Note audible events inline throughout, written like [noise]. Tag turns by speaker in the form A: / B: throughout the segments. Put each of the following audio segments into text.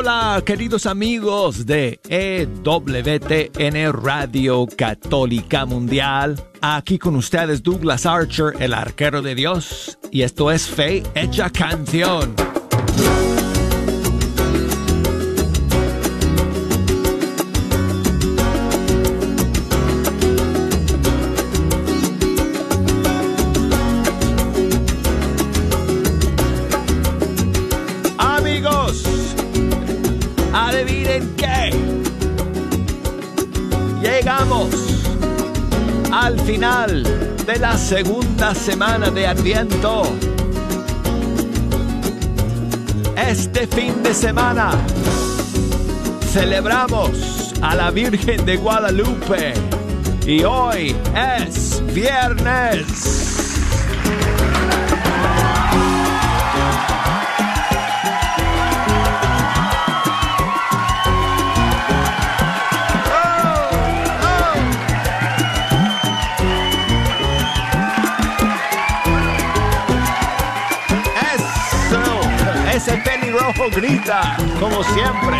A: Hola, queridos amigos de EWTN Radio Católica Mundial. Aquí con ustedes Douglas Archer, el arquero de Dios, y esto es Fe Hecha Canción. Final de la segunda semana de Adviento. Este fin de semana celebramos a la Virgen de Guadalupe y hoy es viernes. Grita, como siempre.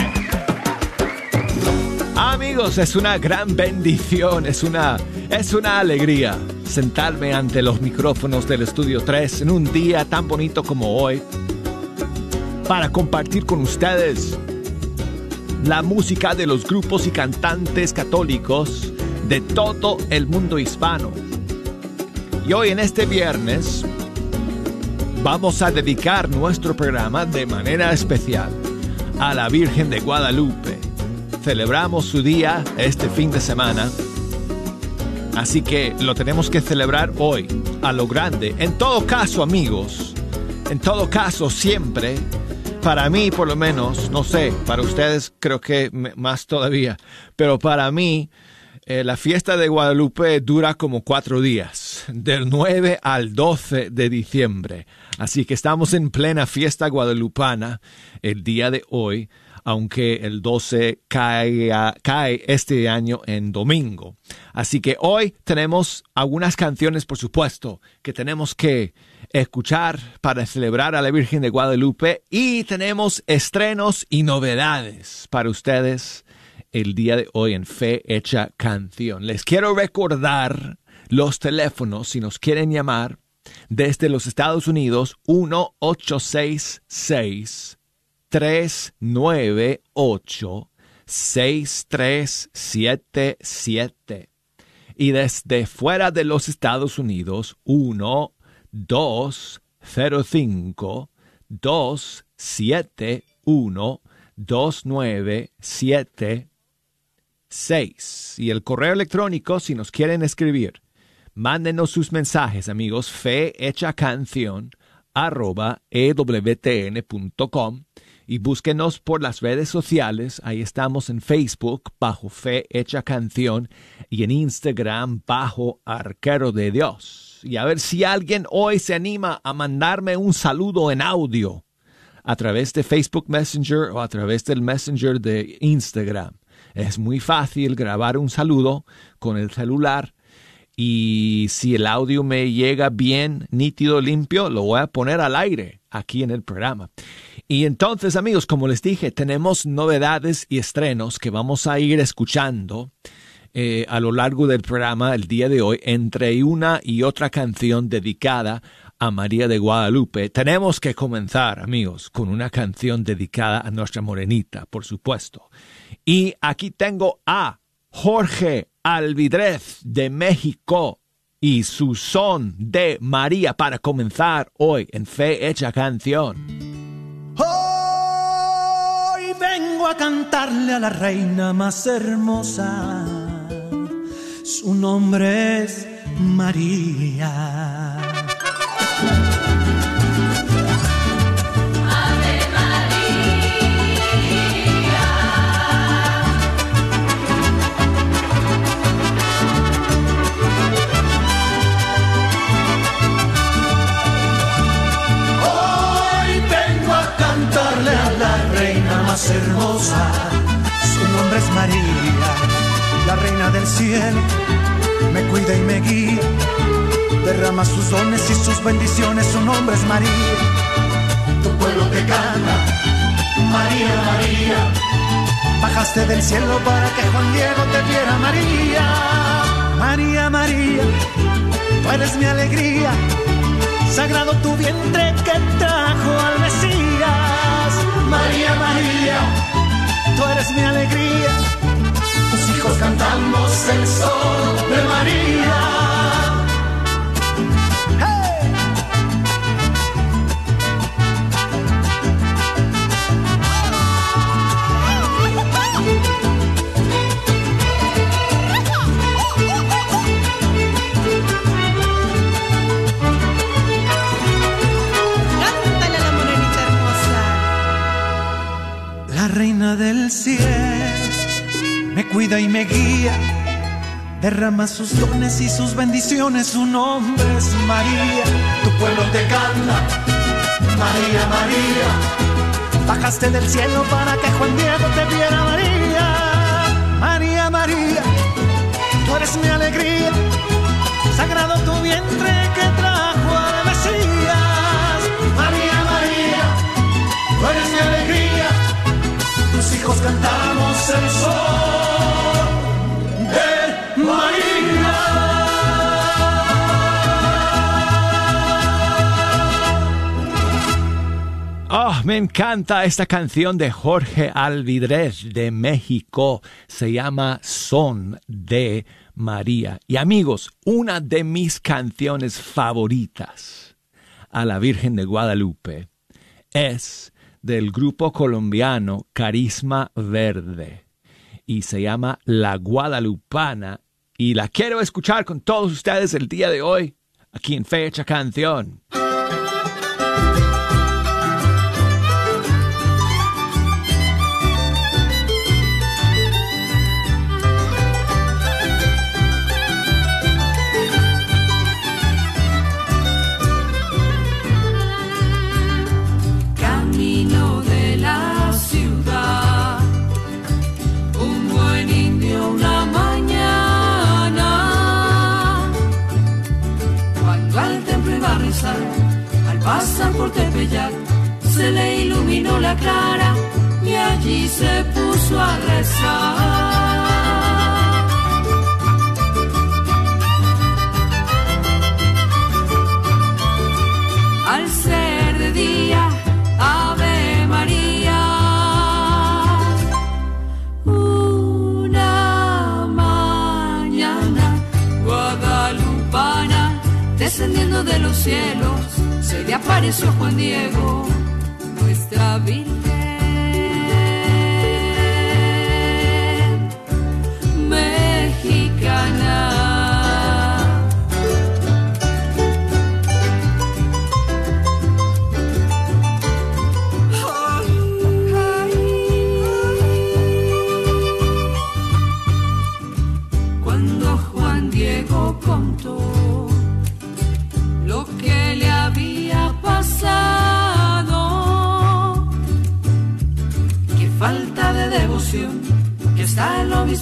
A: Amigos, es una gran bendición, es una, es una alegría sentarme ante los micrófonos del Estudio 3 en un día tan bonito como hoy para compartir con ustedes la música de los grupos y cantantes católicos de todo el mundo hispano. Y hoy en este viernes vamos a dedicar nuestro programa de manera especial a la Virgen de Guadalupe. Celebramos su día este fin de semana, así que lo tenemos que celebrar hoy, a lo grande. En todo caso, amigos, en todo caso, siempre, para mí por lo menos, no sé, para ustedes creo que más todavía, pero para mí, eh, la fiesta de Guadalupe dura como cuatro días, del 9 al 12 de diciembre. Así que estamos en plena fiesta guadalupana el día de hoy, aunque el 12 cae, cae este año en domingo. Así que hoy tenemos algunas canciones, por supuesto, que tenemos que escuchar para celebrar a la Virgen de Guadalupe y tenemos estrenos y novedades para ustedes el día de hoy en Fe Hecha Canción. Les quiero recordar los teléfonos si nos quieren llamar desde los Estados Unidos 1866 398 6377 y desde fuera de los Estados Unidos 1 205 271 2976 y el correo electrónico si nos quieren escribir Mándenos sus mensajes, amigos, fe hecha canción arroba ewtn.com y búsquenos por las redes sociales. Ahí estamos en Facebook bajo Fe Hecha Canción y en Instagram bajo Arquero de Dios. Y a ver si alguien hoy se anima a mandarme un saludo en audio a través de Facebook Messenger o a través del Messenger de Instagram. Es muy fácil grabar un saludo con el celular y si el audio me llega bien, nítido, limpio, lo voy a poner al aire aquí en el programa. Y entonces, amigos, como les dije, tenemos novedades y estrenos que vamos a ir escuchando eh, a lo largo del programa el día de hoy, entre una y otra canción dedicada a María de Guadalupe. Tenemos que comenzar, amigos, con una canción dedicada a nuestra morenita, por supuesto. Y aquí tengo a Jorge Alvidrez de México y su son de María para comenzar hoy en Fe Canción.
B: Hoy vengo a cantarle a la reina más hermosa. Su nombre es María. Hermosa, su nombre es María, la reina del cielo, me cuida y me guía, derrama sus dones y sus bendiciones, su nombre es María, tu pueblo te canta, María, María. Bajaste del cielo para que Juan Diego te viera, María. María, María, tú eres mi alegría. Sagrado tu vientre que trajo al Mesías. María, María, tú eres mi alegría. Tus hijos cantamos el sol de María. Derrama sus dones y sus bendiciones, su nombre es María, tu pueblo te canta, María, María, bajaste del cielo para que Juan Diego te viera, María, María, María, tú eres mi alegría, sagrado tu vientre que trajo al Mesías, María, María, tú eres mi alegría. Hijos cantamos el sol
A: Oh, me encanta esta canción de Jorge Alvidrez de México. Se llama Son de María. Y amigos, una de mis canciones favoritas a la Virgen de Guadalupe es del grupo colombiano Carisma Verde y se llama La Guadalupana y la quiero escuchar con todos ustedes el día de hoy aquí en Fecha Canción.
C: Pasa por Tepeyac, se le iluminó la cara y allí se puso a rezar. Al ser de día, Ave María. Una mañana guadalupana descendiendo de los cielos se le apareció Juan Diego, nuestra Virgen.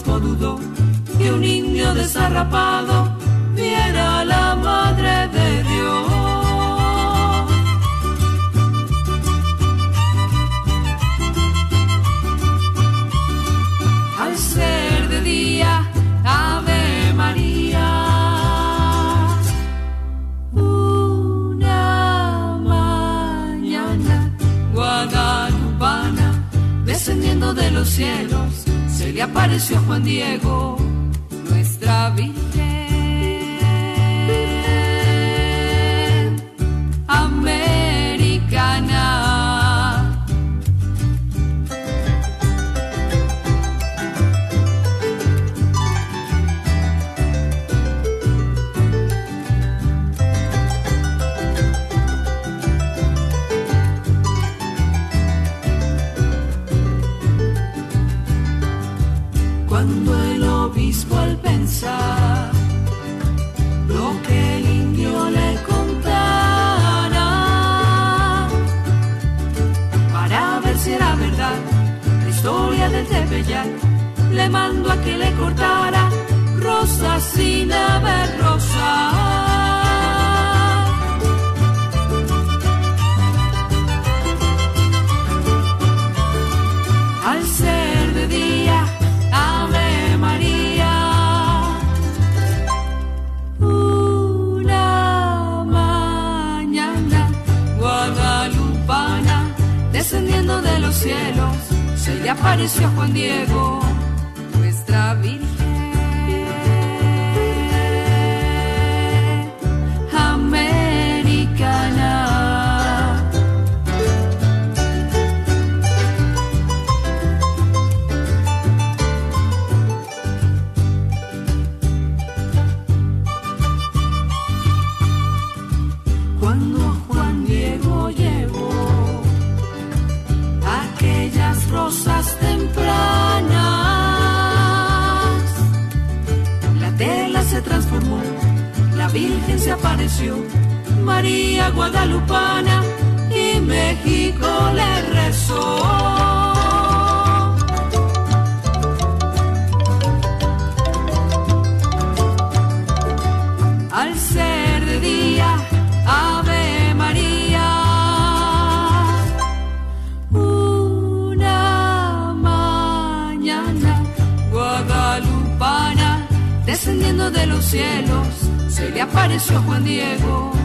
C: Dudó que un niño desarrapado viera la madre de Dios. Al ser de día, Ave María. Una mañana guadalupana descendiendo de los cielos le apareció Juan Diego, nuestra Virgen. Se le apareció Juan Diego,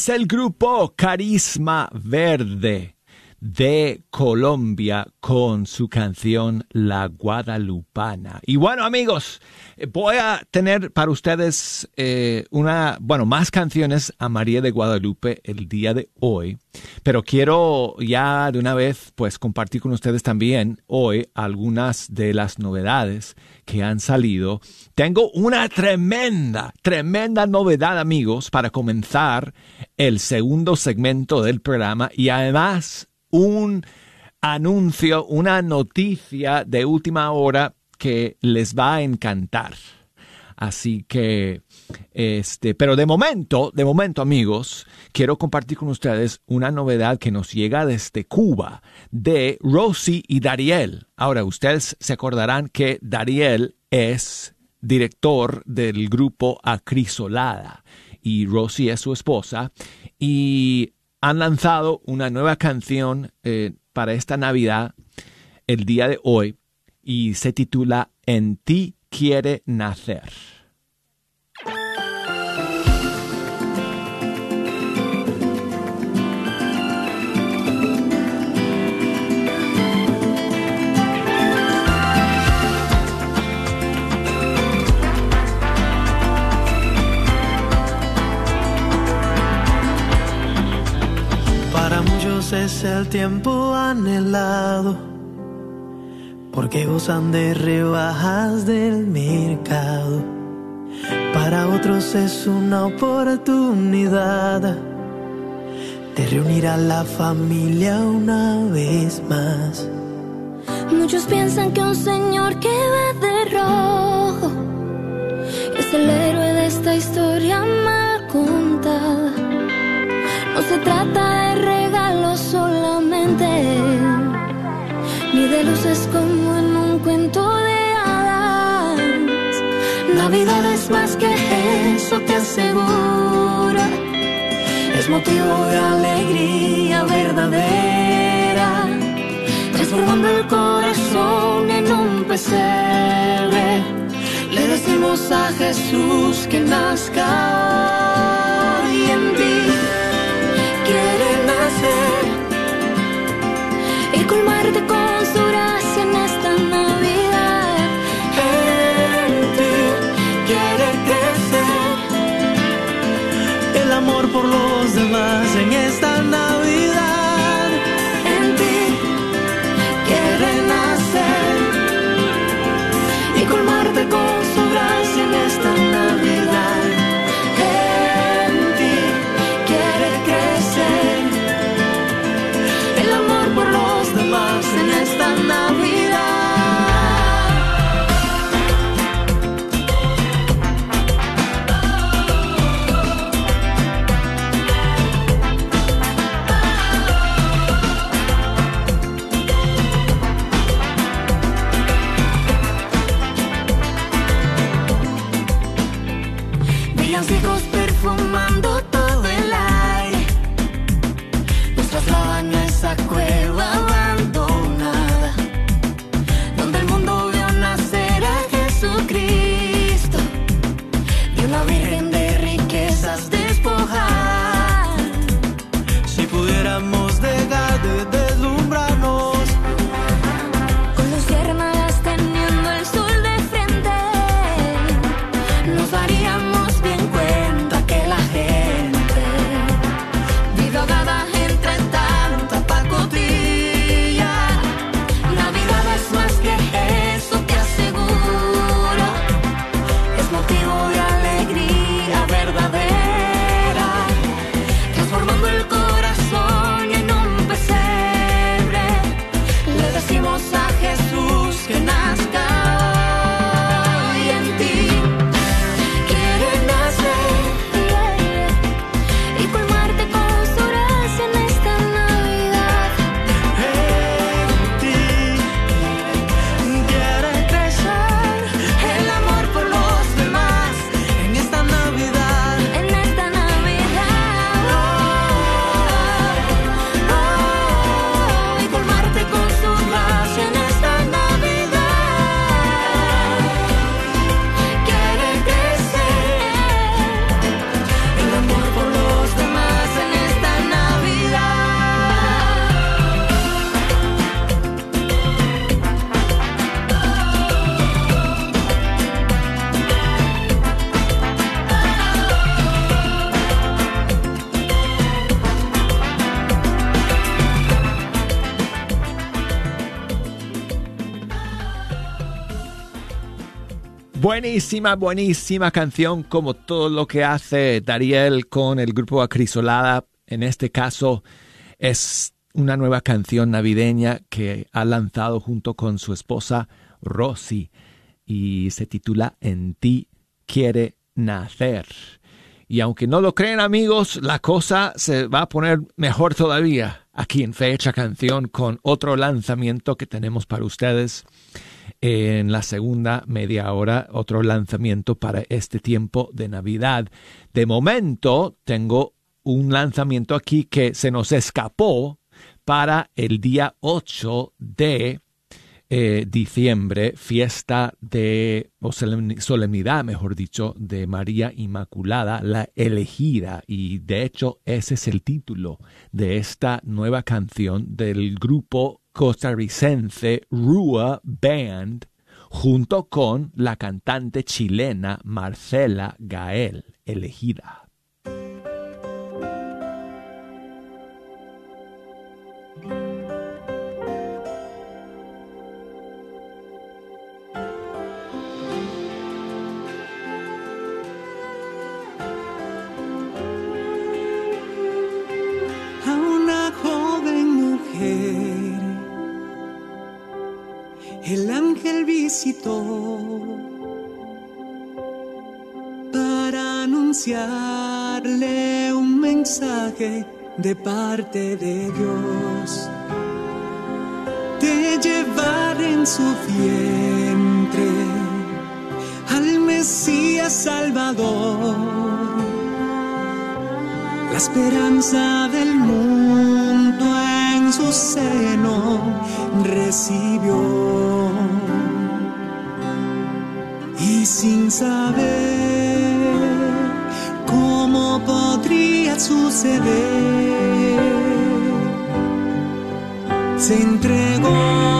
A: es el grupo Carisma Verde de Colombia con su canción La Guadalupana. Y bueno amigos, voy a tener para ustedes eh, una, bueno, más canciones a María de Guadalupe el día de hoy, pero quiero ya de una vez pues compartir con ustedes también hoy algunas de las novedades que han salido. Tengo una tremenda, tremenda novedad amigos para comenzar el segundo segmento del programa y además un anuncio, una noticia de última hora que les va a encantar. Así que, este, pero de momento, de momento amigos, quiero compartir con ustedes una novedad que nos llega desde Cuba de Rosie y Dariel. Ahora, ustedes se acordarán que Dariel es director del grupo Acrisolada y Rosie es su esposa y han lanzado una nueva canción eh, para esta Navidad el día de hoy y se titula En ti quiere nacer.
D: Es el tiempo anhelado, porque gozan de rebajas del mercado. Para otros es una oportunidad de reunir a la familia una vez más.
E: Muchos piensan que un señor que va de rojo es el héroe de esta historia mal contada. Se trata de solamente, ni de luces como en un cuento de hadas. Navidad es más que eso, te aseguro. Es motivo de alegría verdadera, transformando el corazón en un pesebre. Le decimos a Jesús que nazca colmarte con su gracia
A: Buenísima, buenísima canción, como todo lo que hace Dariel con el grupo Acrisolada. En este caso, es una nueva canción navideña que ha lanzado junto con su esposa Rosy y se titula En ti quiere nacer. Y aunque no lo creen amigos, la cosa se va a poner mejor todavía aquí en Fecha Canción con otro lanzamiento que tenemos para ustedes en la segunda media hora, otro lanzamiento para este tiempo de Navidad. De momento tengo un lanzamiento aquí que se nos escapó para el día 8 de eh, diciembre, fiesta de, o solemni- solemnidad, mejor dicho, de María Inmaculada, la elegida. Y de hecho, ese es el título de esta nueva canción del grupo costarricense Rua Band, junto con la cantante chilena Marcela Gael, elegida.
F: Un mensaje de parte de Dios. De llevar en su vientre al Mesías Salvador la esperanza del mundo en su seno recibió. Y sin saber podría suceder, se entregó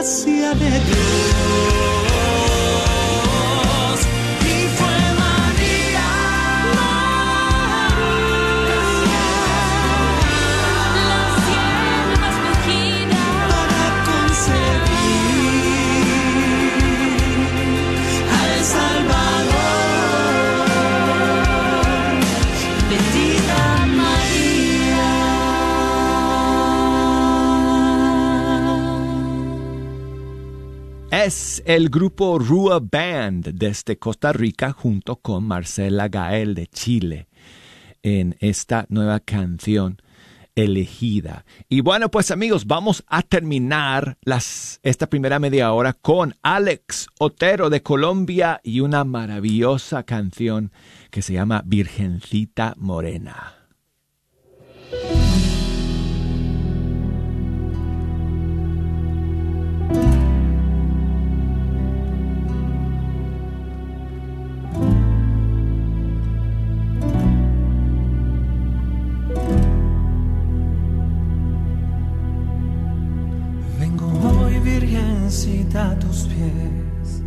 F: gracia de Dios.
A: El grupo Rua Band desde Costa Rica junto con Marcela Gael de Chile en esta nueva canción elegida. Y bueno, pues amigos, vamos a terminar las, esta primera media hora con Alex Otero de Colombia y una maravillosa canción que se llama Virgencita Morena.
B: A tus pies.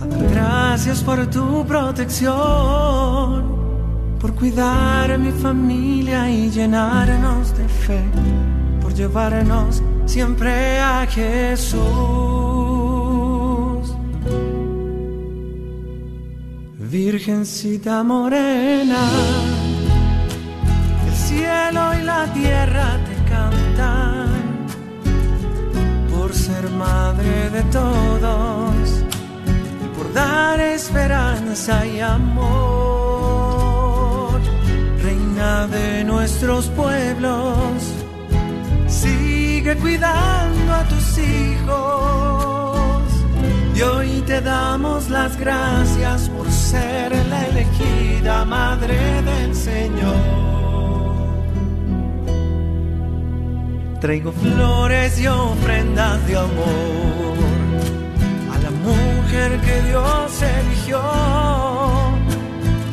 B: A dar gracias por tu protección, por cuidar a mi familia y llenarnos de fe, por llevarnos siempre a Jesús. Virgencita morena, el cielo y la tierra te cantan por ser madre de todos y por dar esperanza y amor, reina de nuestros pueblos, sigue cuidando a tus hijos. Y hoy te damos las gracias por ser la elegida madre del Señor. Traigo flores y ofrendas de amor a la mujer que Dios eligió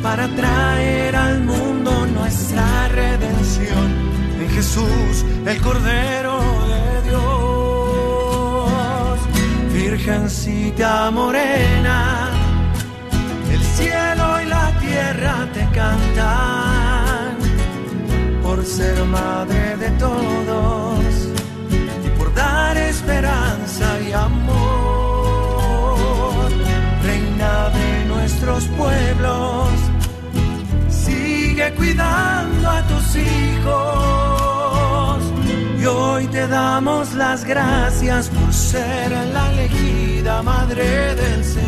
B: para traer al mundo nuestra redención en Jesús, el Cordero de Dios. Virgencita morena, el cielo y la tierra te cantan por ser madre de todos esperanza y amor, reina de nuestros pueblos, sigue cuidando a tus hijos. Y hoy te damos las gracias por ser la elegida madre del Señor.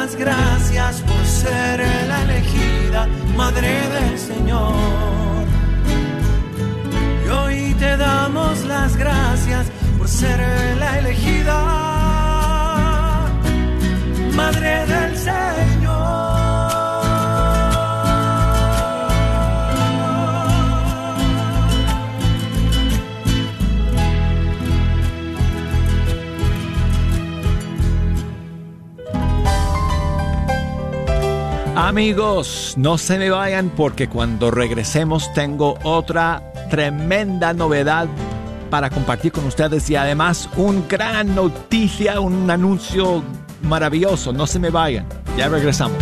B: Las gracias por ser la elegida Madre del Señor. Y hoy te damos las gracias por ser la elegida Madre del Señor.
A: Amigos, no se me vayan porque cuando regresemos tengo otra tremenda novedad para compartir con ustedes y además un gran noticia, un anuncio maravilloso. No se me vayan. Ya regresamos.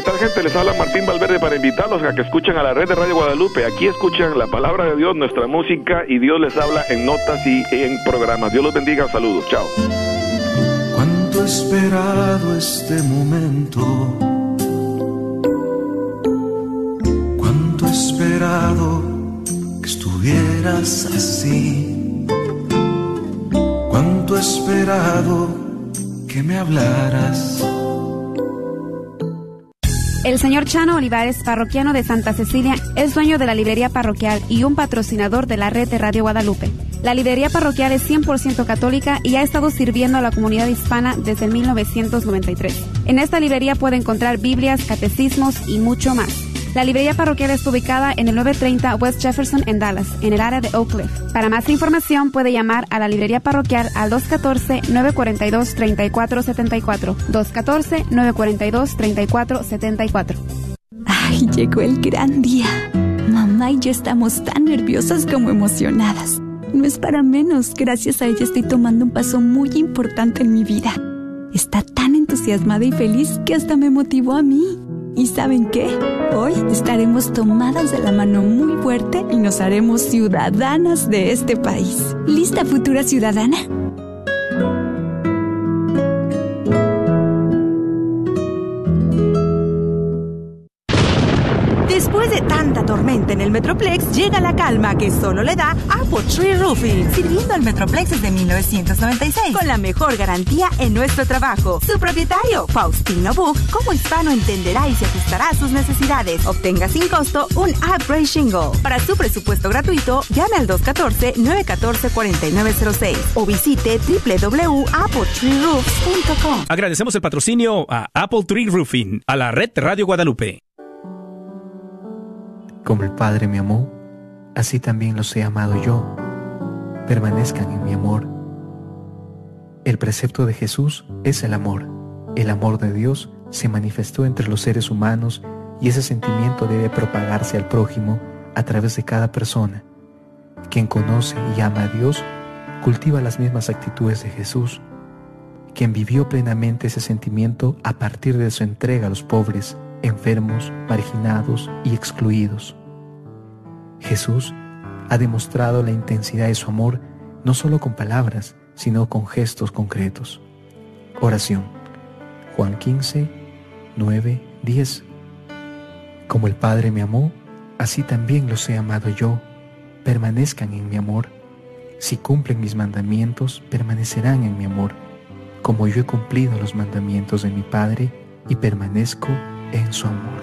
G: ¿Qué tal gente? Les habla Martín Valverde para invitarlos a que escuchen a la red de Radio Guadalupe. Aquí escuchan la palabra de Dios, nuestra música y Dios les habla en notas y en programas. Dios los bendiga. Saludos. Chao.
B: Cuánto he esperado este momento. Cuánto he esperado que estuvieras así. Cuánto he esperado que me hablaras.
H: El señor Chano Olivares, parroquiano de Santa Cecilia, es dueño de la librería parroquial y un patrocinador de la red de Radio Guadalupe. La librería parroquial es 100% católica y ha estado sirviendo a la comunidad hispana desde 1993. En esta librería puede encontrar Biblias, catecismos y mucho más. La librería parroquial está ubicada en el 930 West Jefferson en Dallas, en el área de Oak. Para más información puede llamar a la librería parroquial al 214-942-3474. 214-942-3474.
I: Ay, llegó el gran día. Mamá y yo estamos tan nerviosas como emocionadas. No es para menos, gracias a ella estoy tomando un paso muy importante en mi vida. Está tan entusiasmada y feliz que hasta me motivó a mí. ¿Y saben qué? Hoy estaremos tomadas de la mano muy fuerte y nos haremos ciudadanas de este país. ¿Lista futura ciudadana?
J: En el Metroplex, llega la calma que solo le da Apple Tree Roofing, sirviendo al Metroplex desde 1996, con la mejor garantía en nuestro trabajo. Su propietario, Faustino Buch, como hispano entenderá y se ajustará a sus necesidades. Obtenga sin costo un upgrade shingle. Para su presupuesto gratuito, llame al 214-914-4906 o visite www.appletreeroofs.com.
K: Agradecemos el patrocinio a Apple Tree Roofing, a la red Radio Guadalupe.
L: Como el Padre me amó, así también los he amado yo. Permanezcan en mi amor. El precepto de Jesús es el amor. El amor de Dios se manifestó entre los seres humanos y ese sentimiento debe propagarse al prójimo a través de cada persona. Quien conoce y ama a Dios cultiva las mismas actitudes de Jesús. Quien vivió plenamente ese sentimiento a partir de su entrega a los pobres, enfermos, marginados y excluidos. Jesús ha demostrado la intensidad de su amor no solo con palabras, sino con gestos concretos. Oración. Juan 15, 9, 10. Como el Padre me amó, así también los he amado yo. Permanezcan en mi amor. Si cumplen mis mandamientos, permanecerán en mi amor, como yo he cumplido los mandamientos de mi Padre y permanezco en su amor.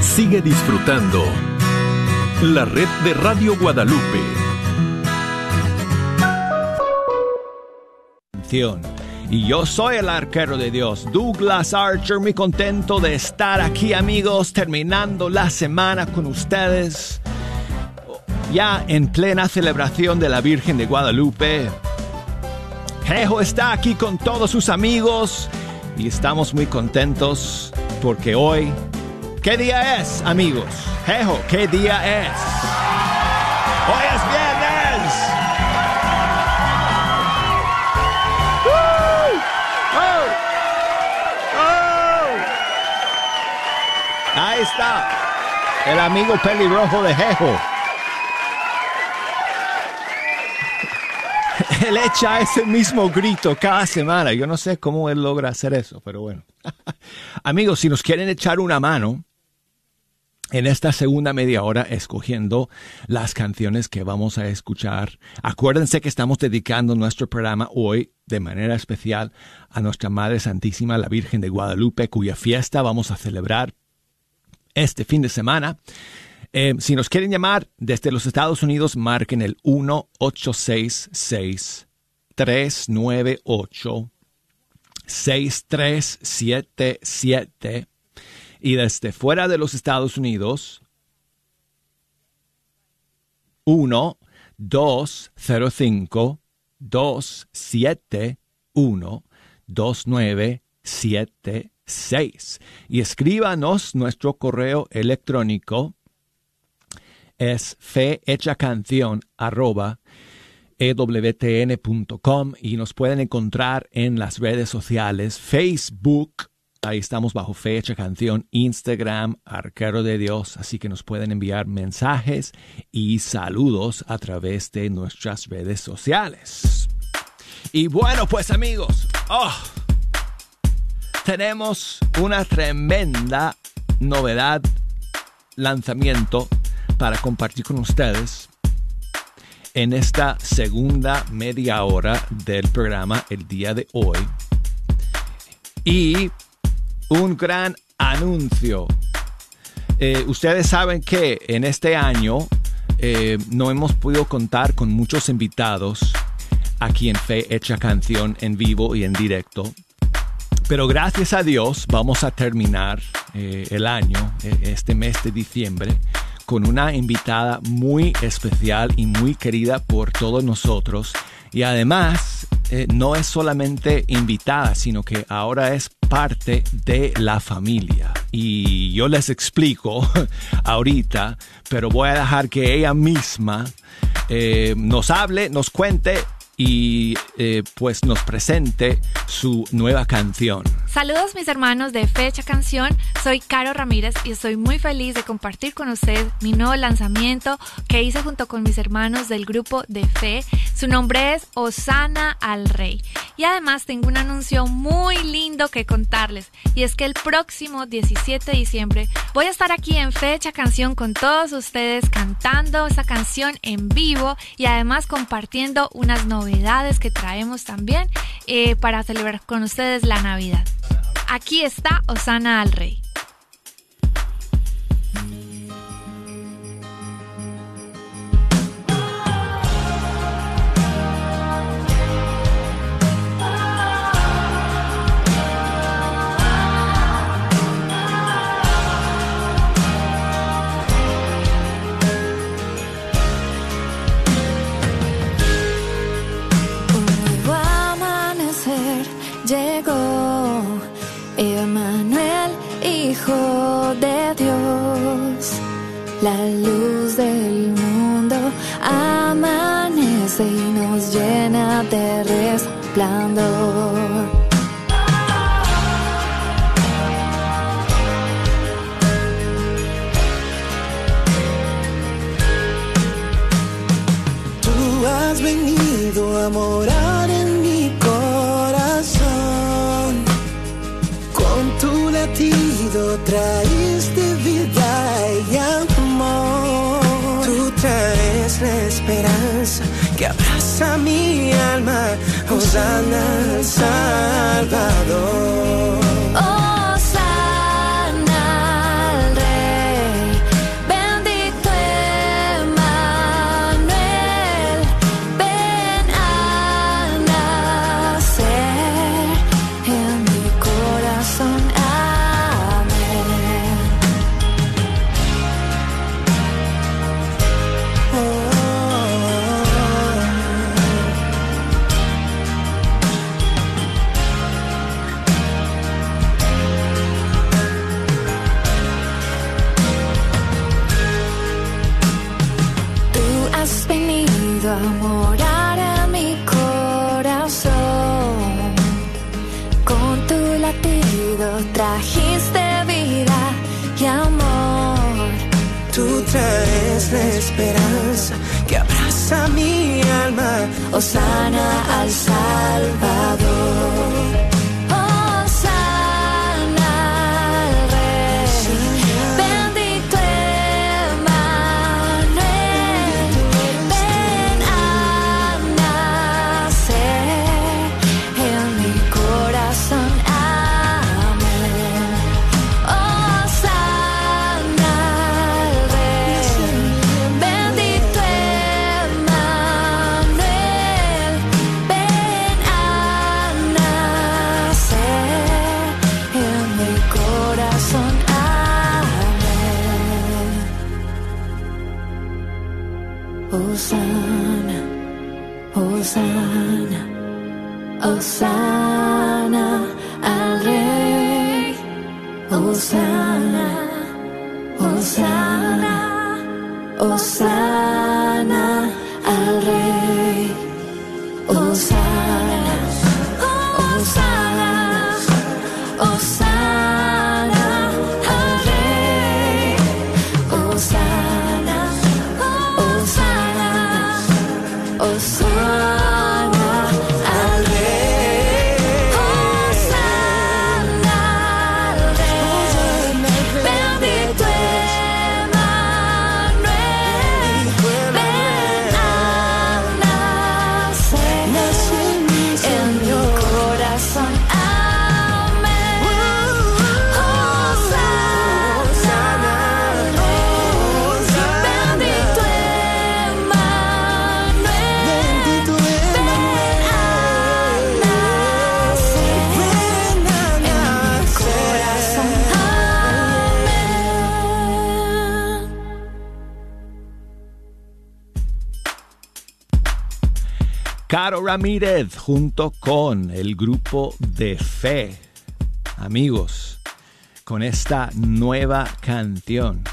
M: Sigue disfrutando la red de Radio Guadalupe.
A: Y yo soy el arquero de Dios, Douglas Archer, muy contento de estar aquí amigos, terminando la semana con ustedes, ya en plena celebración de la Virgen de Guadalupe. Jejo está aquí con todos sus amigos y estamos muy contentos porque hoy, ¿qué día es, amigos? Jejo, ¿qué día es? Hoy es viernes. ¡Oh! Ahí está, el amigo pelirrojo de Jejo. [laughs] Él echa ese mismo grito cada semana. Yo no sé cómo él logra hacer eso, pero bueno. [laughs] Amigos, si nos quieren echar una mano en esta segunda media hora escogiendo las canciones que vamos a escuchar, acuérdense que estamos dedicando nuestro programa hoy de manera especial a nuestra Madre Santísima, la Virgen de Guadalupe, cuya fiesta vamos a celebrar este fin de semana. Eh, si nos quieren llamar desde los Estados Unidos, marquen el 1-866-398-6377. Y desde fuera de los Estados Unidos, 1-205-271-2976. Y escríbanos nuestro correo electrónico es canción arroba y nos pueden encontrar en las redes sociales Facebook, ahí estamos bajo Fecha Canción, Instagram, Arquero de Dios, así que nos pueden enviar mensajes y saludos a través de nuestras redes sociales. Y bueno, pues amigos, oh, tenemos una tremenda novedad, lanzamiento para compartir con ustedes en esta segunda media hora del programa el día de hoy. Y un gran anuncio. Eh, ustedes saben que en este año eh, no hemos podido contar con muchos invitados aquí en Fe Hecha Canción en vivo y en directo. Pero gracias a Dios vamos a terminar eh, el año, este mes de diciembre, con una invitada muy especial y muy querida por todos nosotros. Y además, eh, no es solamente invitada, sino que ahora es parte de la familia. Y yo les explico [laughs] ahorita, pero voy a dejar que ella misma eh, nos hable, nos cuente y eh, pues nos presente su nueva canción.
N: Saludos mis hermanos de Fecha Canción, soy Caro Ramírez y estoy muy feliz de compartir con ustedes mi nuevo lanzamiento que hice junto con mis hermanos del grupo de Fe. Su nombre es Osana al Rey. Y además tengo un anuncio muy lindo que contarles y es que el próximo 17 de diciembre voy a estar aquí en Fecha Canción con todos ustedes cantando esa canción en vivo y además compartiendo unas novedades que traemos también eh, para celebrar con ustedes la Navidad. Aquí está Osana al Rey.
E: La luz del mundo amanece y nos llena de resplandor.
O: Tú has venido a morar en mi corazón. Con tu latido traíste abraza mi alma, Hosanna al Salvador.
A: Caro Ramírez junto con el grupo de fe. Amigos, con esta nueva canción.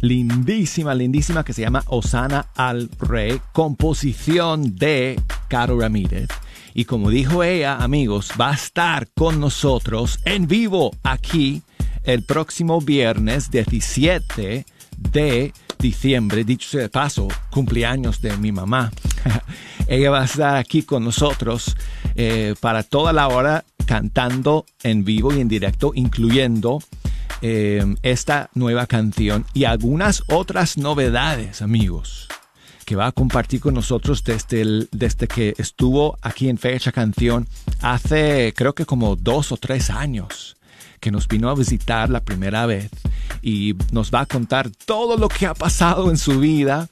A: Lindísima, lindísima que se llama Osana al Rey, composición de Caro Ramírez. Y como dijo ella, amigos, va a estar con nosotros en vivo aquí el próximo viernes 17 de diciembre, dicho sea de paso, cumpleaños de mi mamá. [laughs] Ella va a estar aquí con nosotros eh, para toda la hora cantando en vivo y en directo, incluyendo eh, esta nueva canción y algunas otras novedades, amigos, que va a compartir con nosotros desde, el- desde que estuvo aquí en Fecha Canción hace creo que como dos o tres años que nos vino a visitar la primera vez y nos va a contar todo lo que ha pasado en su vida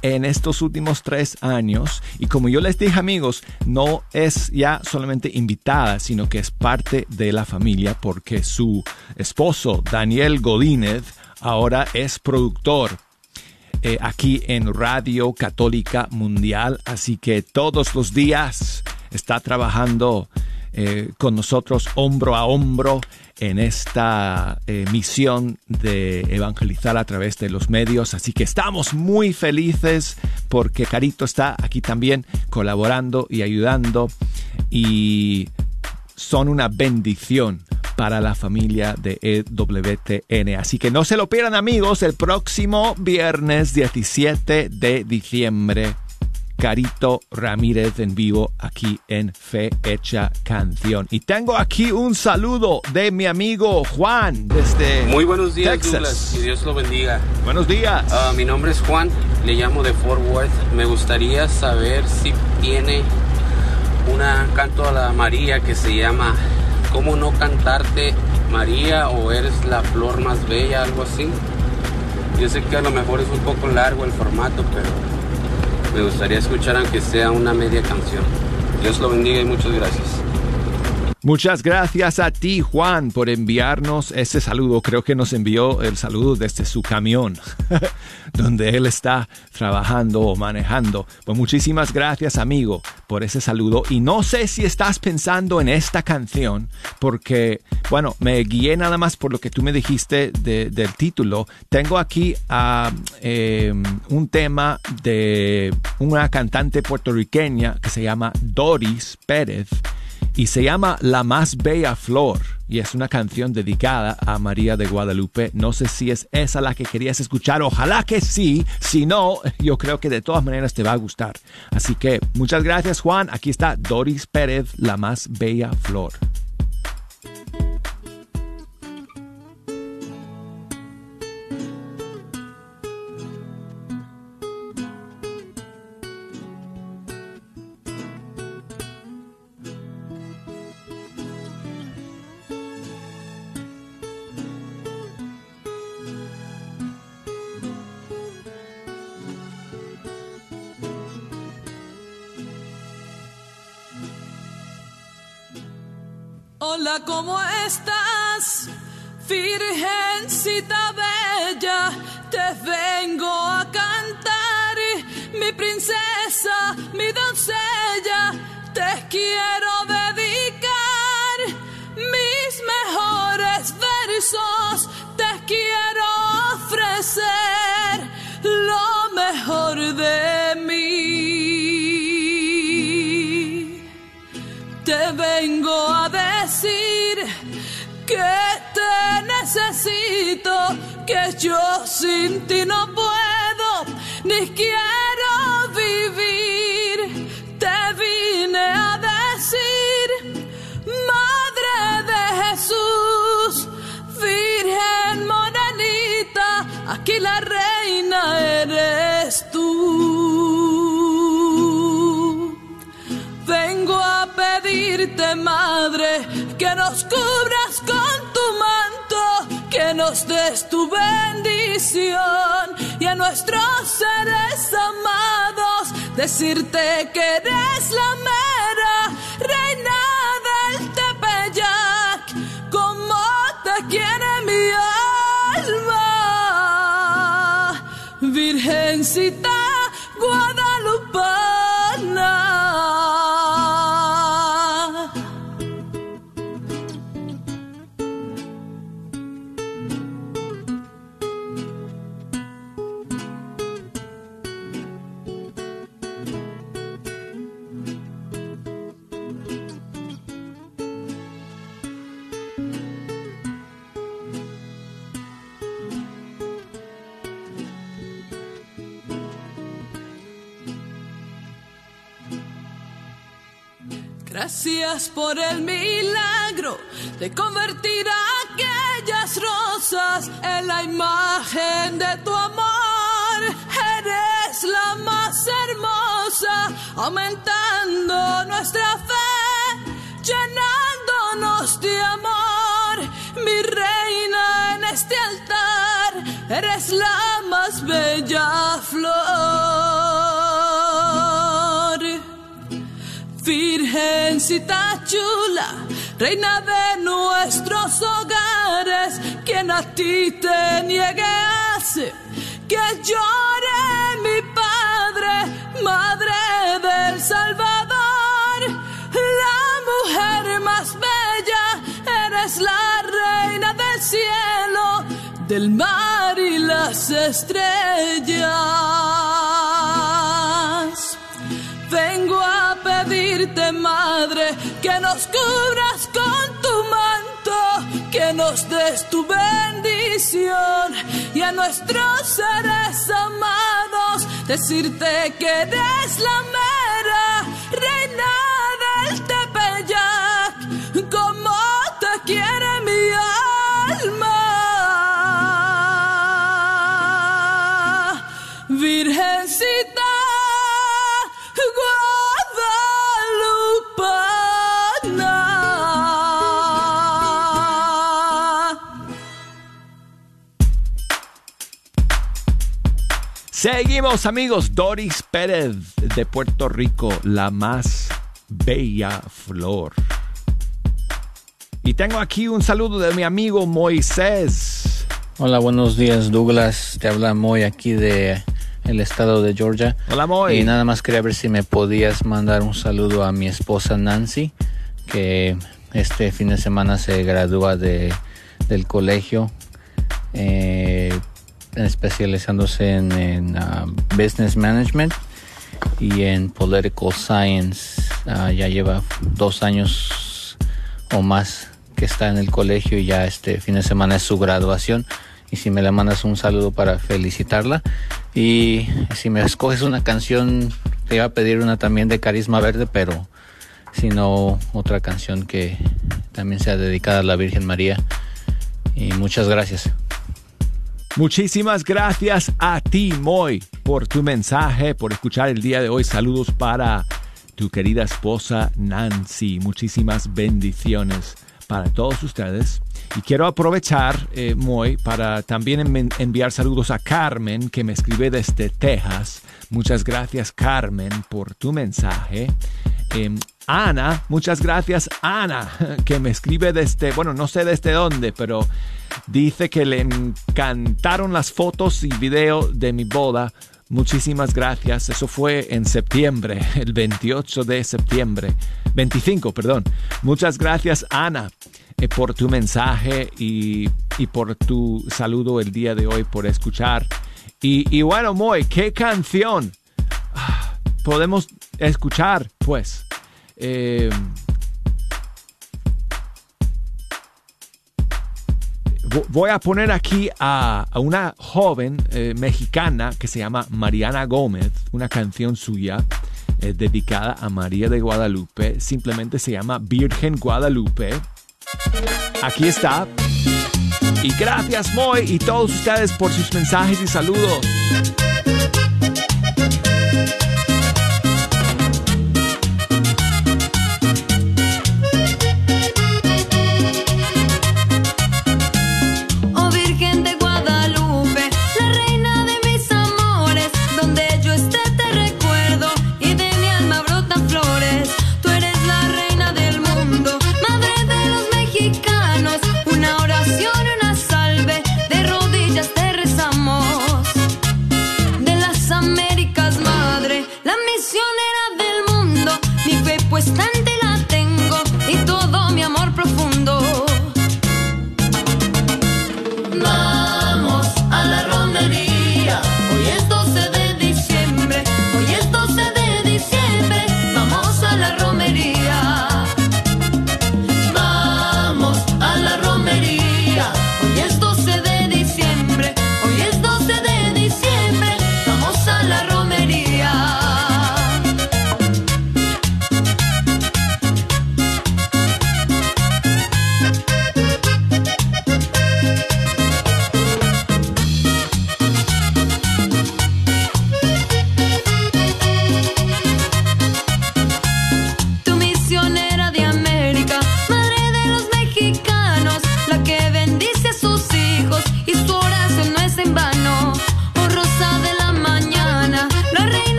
A: en estos últimos tres años. Y como yo les dije amigos, no es ya solamente invitada, sino que es parte de la familia porque su esposo, Daniel Godínez, ahora es productor eh, aquí en Radio Católica Mundial. Así que todos los días está trabajando eh, con nosotros hombro a hombro en esta eh, misión de evangelizar a través de los medios. Así que estamos muy felices porque Carito está aquí también colaborando y ayudando y son una bendición para la familia de EWTN. Así que no se lo pierdan amigos el próximo viernes 17 de diciembre. Carito Ramírez en vivo aquí en Fe Hecha Canción. Y tengo aquí un saludo de mi amigo Juan desde
P: Muy buenos días,
A: Texas.
P: Douglas. Que Dios lo bendiga.
A: Buenos días.
P: Ah, mi nombre es Juan, le llamo de Fort Worth. Me gustaría saber si tiene una canto a la María que se llama ¿Cómo no cantarte María o eres la flor más bella? Algo así. Yo sé que a lo mejor es un poco largo el formato, pero me gustaría escuchar aunque sea una media canción. Dios lo bendiga y muchas gracias.
A: Muchas gracias a ti, Juan, por enviarnos ese saludo. Creo que nos envió el saludo desde su camión, [laughs] donde él está trabajando o manejando. Pues muchísimas gracias, amigo, por ese saludo. Y no sé si estás pensando en esta canción, porque, bueno, me guié nada más por lo que tú me dijiste de- del título. Tengo aquí eh, un tema de una cantante puertorriqueña que se llama Doris Pérez y se llama La más bella flor. y es una canción dedicada a María de Guadalupe. No sé si es esa la que querías escuchar, ojalá que sí, si no, yo creo que de todas maneras te va a gustar. Así que muchas gracias Juan, aquí está Doris Pérez, la más bella flor.
C: Vengo a decir que te necesito, que yo sin ti no puedo, ni quiero Madre, que nos cubras con tu manto, que nos des tu bendición. Y a nuestros seres amados decirte que eres la mera reina del Tepeyac, como te quiere mi alma, Virgencita Por el milagro de convertir aquellas rosas en la imagen de tu amor. Eres la más hermosa, aumentando nuestra fe, llenándonos de amor. Mi reina en este altar, eres la más bella flor. Virgencita chula, reina de nuestros hogares, quien a ti te niegue hace que llore mi padre, madre del Salvador, la mujer más bella, eres la reina del cielo, del mar y las estrellas. Vengo a pedirte, madre, que nos cubras con tu manto, que nos des tu bendición y a nuestros seres amados decirte que eres la mera reina
A: Seguimos amigos, Doris Pérez de Puerto Rico, la más bella flor. Y tengo aquí un saludo de mi amigo Moisés.
Q: Hola, buenos días Douglas. Te habla Moy aquí de el estado de Georgia.
A: Hola Moy.
Q: Y nada más quería ver si me podías mandar un saludo a mi esposa Nancy, que este fin de semana se gradúa de, del colegio, eh, especializándose en, ah, Business Management y en Political Science. Ah, ya lleva dos años o más que está en el colegio y ya este fin de semana es su graduación. Y si me le mandas un saludo para felicitarla. Y si me escoges una canción, te iba a pedir una también de Carisma Verde, pero si no, otra canción que también sea dedicada a la Virgen María. Y muchas gracias.
R: Muchísimas gracias a ti, Moy, por tu mensaje, por escuchar el día de hoy. Saludos para tu querida esposa Nancy. Muchísimas bendiciones para todos ustedes. Y quiero aprovechar, eh, Moy, para también enviar saludos a Carmen, que me escribe desde Texas. Muchas gracias, Carmen, por tu mensaje. Em, Ana, muchas gracias Ana, [laughs] que me escribe desde, bueno, no sé desde dónde, pero dice que le encantaron las fotos y videos de mi boda. Muchísimas gracias. Eso fue en septiembre, [laughs] el 28 de septiembre. 25, perdón. Muchas gracias Ana eh, por tu mensaje y, por tu saludo el día de hoy, por escuchar. Y, y bueno, Moy, ¿qué canción ah, podemos escuchar? Pues eh, voy a poner aquí a, una joven eh, mexicana que se llama Mariana Gómez, una canción suya eh, dedicada a María de Guadalupe. Simplemente se llama Virgen Guadalupe. Aquí está. Y gracias Moy y todos ustedes por sus mensajes y saludos.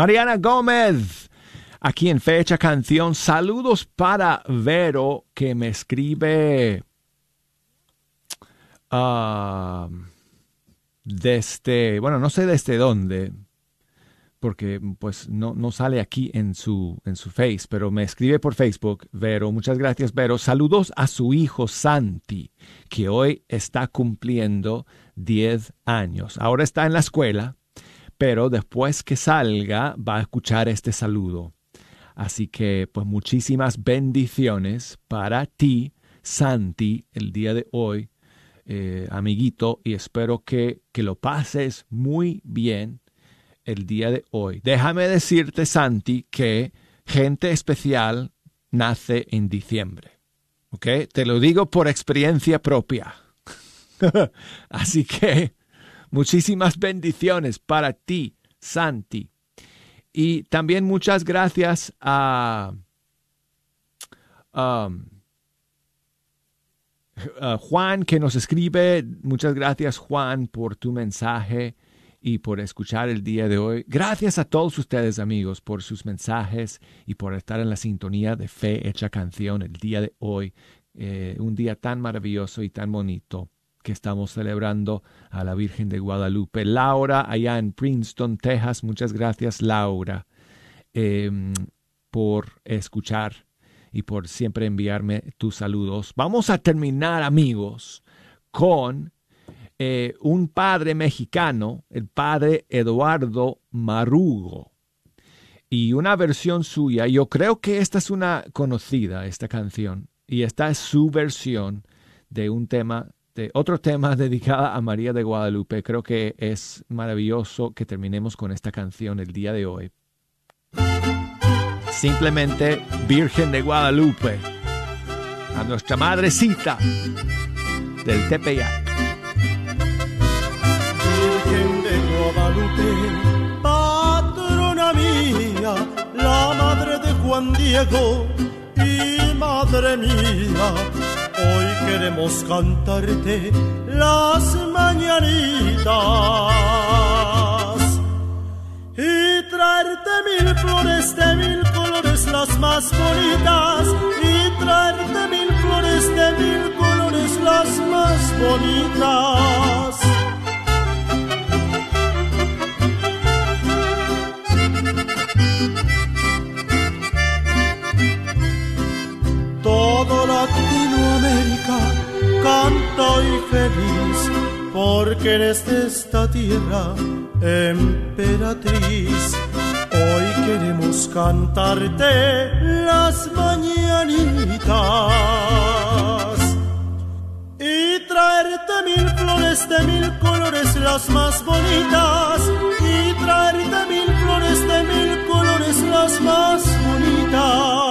R: Mariana Gómez, aquí en Fecha Canción. Saludos para Vero, que me escribe uh, desde, bueno, no sé desde dónde, porque pues no, no, sale aquí en su, en su face, pero me escribe por Facebook, Vero, muchas gracias Vero, saludos a su hijo Santi, que hoy está cumpliendo 10 años. Ahora está en la escuela, pero después que salga va a escuchar este saludo.
A: Así que pues muchísimas bendiciones para ti, Santi, el día de hoy, eh, amiguito, y espero que, que lo pases muy bien el día de hoy. Déjame decirte, Santi, que gente especial nace en diciembre. ¿Ok? Te lo digo por experiencia propia. [laughs] Así que muchísimas bendiciones para ti, Santi. Y también muchas gracias a, um, a Juan que nos escribe. Muchas gracias Juan por tu mensaje y por escuchar el día de hoy. Gracias a todos ustedes amigos por sus mensajes y por estar en la sintonía de Fe Hecha Canción el día de hoy. Eh, un día tan maravilloso y tan bonito que estamos celebrando a la Virgen de Guadalupe. Laura, allá en Princeton, Texas, muchas gracias Laura em, por escuchar y por siempre enviarme tus saludos. Vamos a terminar amigos con eh, un padre mexicano, el padre Eduardo Marugo. Y una versión suya, yo creo que esta es una conocida, esta canción, y esta es su versión de un tema, de otro tema [laughs] dedicado a María de Guadalupe. Creo que es maravilloso que terminemos con esta canción el día de hoy. Simplemente Virgen de Guadalupe, a nuestra madrecita del Tepeyac.
S: Guadalupe, patrona mía, la madre de Juan Diego y madre mía. Hoy queremos cantarte las mañanitas y traerte mil flores de mil colores, las más bonitas, y traerte mil flores de mil colores, las más bonitas. Canta y feliz, porque eres de esta tierra emperatriz. Hoy queremos cantarte las mañanitas y traerte mil flores de mil colores, las más bonitas, y traerte mil flores de mil colores, las más bonitas.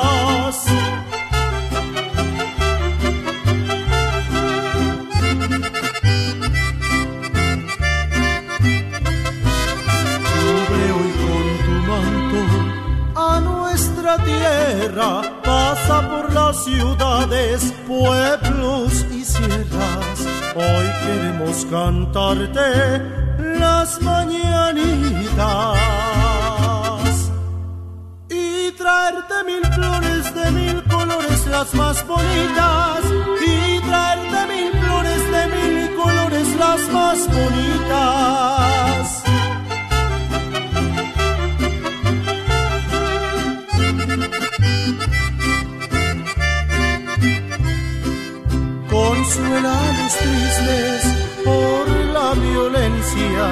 S: Pasa por las ciudades, pueblos y sierras. Hoy queremos cantarte las mañanitas y traerte mil flores de mil colores, las más bonitas. Y traerte mil flores de mil colores, las más bonitas. Los tristes por la violencia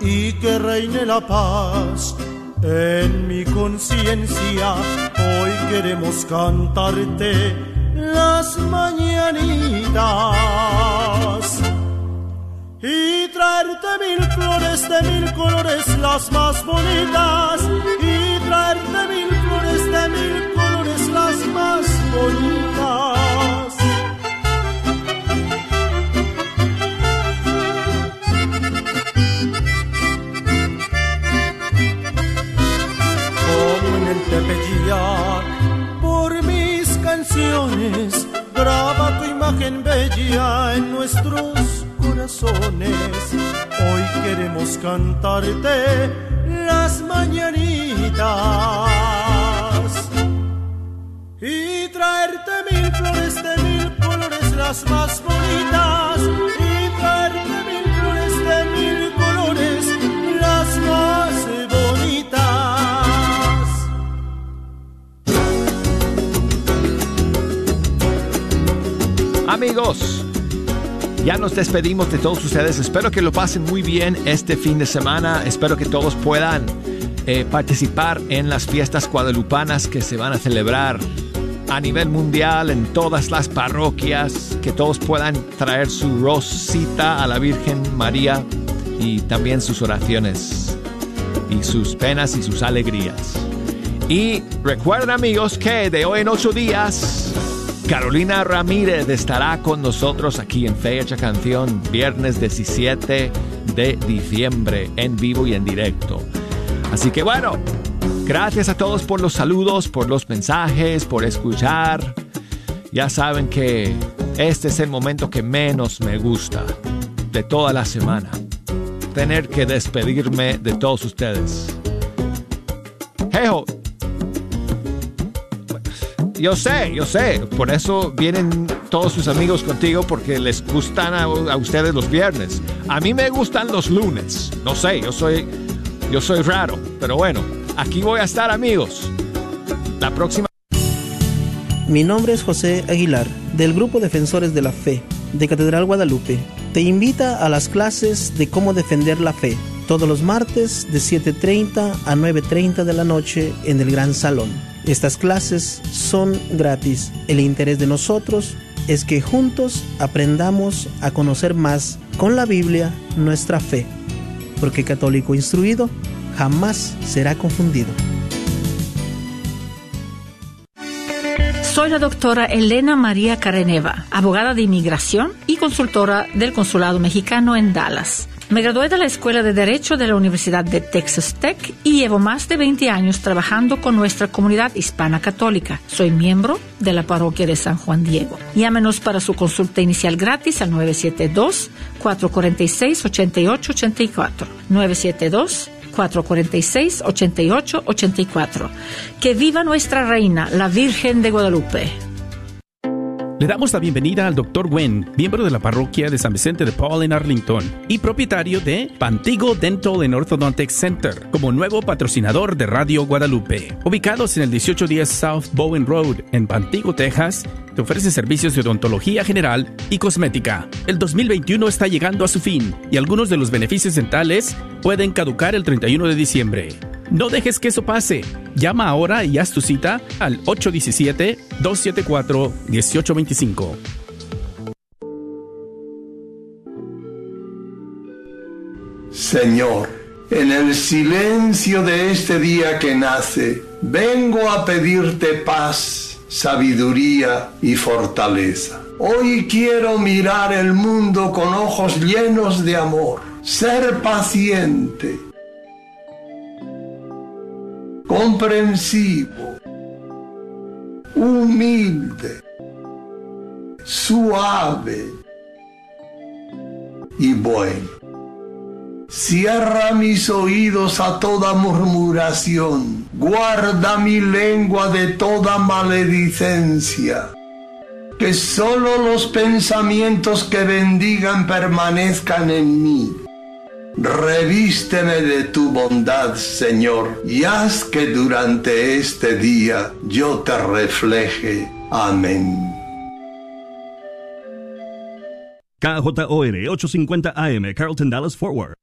S: y que reine la paz en mi conciencia. Hoy queremos cantarte las mañanitas y traerte mil flores de mil colores, las más bonitas, y traerte mil flores de mil colores, las más bonitas. Por mis canciones. Graba tu imagen bella en nuestros corazones. Hoy queremos cantarte las mañanitas y traerte mil flores de mil colores, las más bonitas.
A: Amigos, ya nos despedimos de todos ustedes. Espero que lo pasen muy bien este fin de semana. Espero que todos puedan eh, participar en las fiestas guadalupanas que se van a celebrar a nivel mundial en todas las parroquias, que todos puedan traer su rosita a la Virgen María y también sus oraciones y sus penas y sus alegrías. Y recuerden amigos que de hoy en ocho días Carolina Ramírez estará con nosotros aquí en Fecha Canción, viernes 17 de diciembre, en vivo y en directo. Así que bueno, gracias a todos por los saludos, por los mensajes, por escuchar. Ya saben que este es el momento que menos me gusta de toda la semana. Tener que despedirme de todos ustedes. Yo sé, yo sé. Por eso vienen todos sus amigos contigo porque les gustan a, ustedes los viernes. A mí me gustan los lunes. No sé, yo soy, yo soy raro. Pero bueno, aquí voy a estar amigos. La próxima.
T: Mi nombre es José Aguilar, del Grupo Defensores de la Fe, de Catedral Guadalupe. Te invita a las clases de cómo defender la fe, todos los martes de 7.30 a 9.30 de la noche en el Gran Salón. Estas clases son gratis. El interés de nosotros es que juntos aprendamos a conocer más con la Biblia nuestra fe, porque católico instruido jamás será confundido.
U: Soy la doctora Elena María Careneva, abogada de inmigración y consultora del Consulado Mexicano en Dallas. Me gradué de la Escuela de Derecho de la Universidad de Texas Tech y llevo más de 20 años trabajando con nuestra comunidad hispana católica. Soy miembro de la parroquia de San Juan Diego. Llámenos para su consulta inicial gratis al 972-446-8884. 972 446-8884. Que viva nuestra reina, la Virgen de Guadalupe.
K: Le damos la bienvenida al Dr. Wen, miembro de la parroquia de San Vicente de Paul en Arlington y propietario de Pantigo Dental and Orthodontic Center, como nuevo patrocinador de Radio Guadalupe. Ubicados en el 1810 South Bowen Road en Pantigo, Texas, ofrece servicios de odontología general y cosmética. El 2021 está llegando a su fin y algunos de los beneficios dentales pueden caducar el 31 de diciembre. No dejes que eso pase. Llama ahora y haz tu cita al 817-274-1825.
V: Señor, en el silencio de este día que nace, vengo a pedirte paz, sabiduría y fortaleza. Hoy quiero mirar el mundo con ojos llenos de amor, ser paciente comprensivo, humilde, suave y bueno. Cierra mis oídos a toda murmuración, guarda mi lengua de toda maledicencia. Que sólo los pensamientos que bendigan permanezcan en mí Revísteme de tu bondad, Señor, y haz que durante este día yo te refleje. Amén.
W: KJOR 850 AM, Carlton Dallas Forward.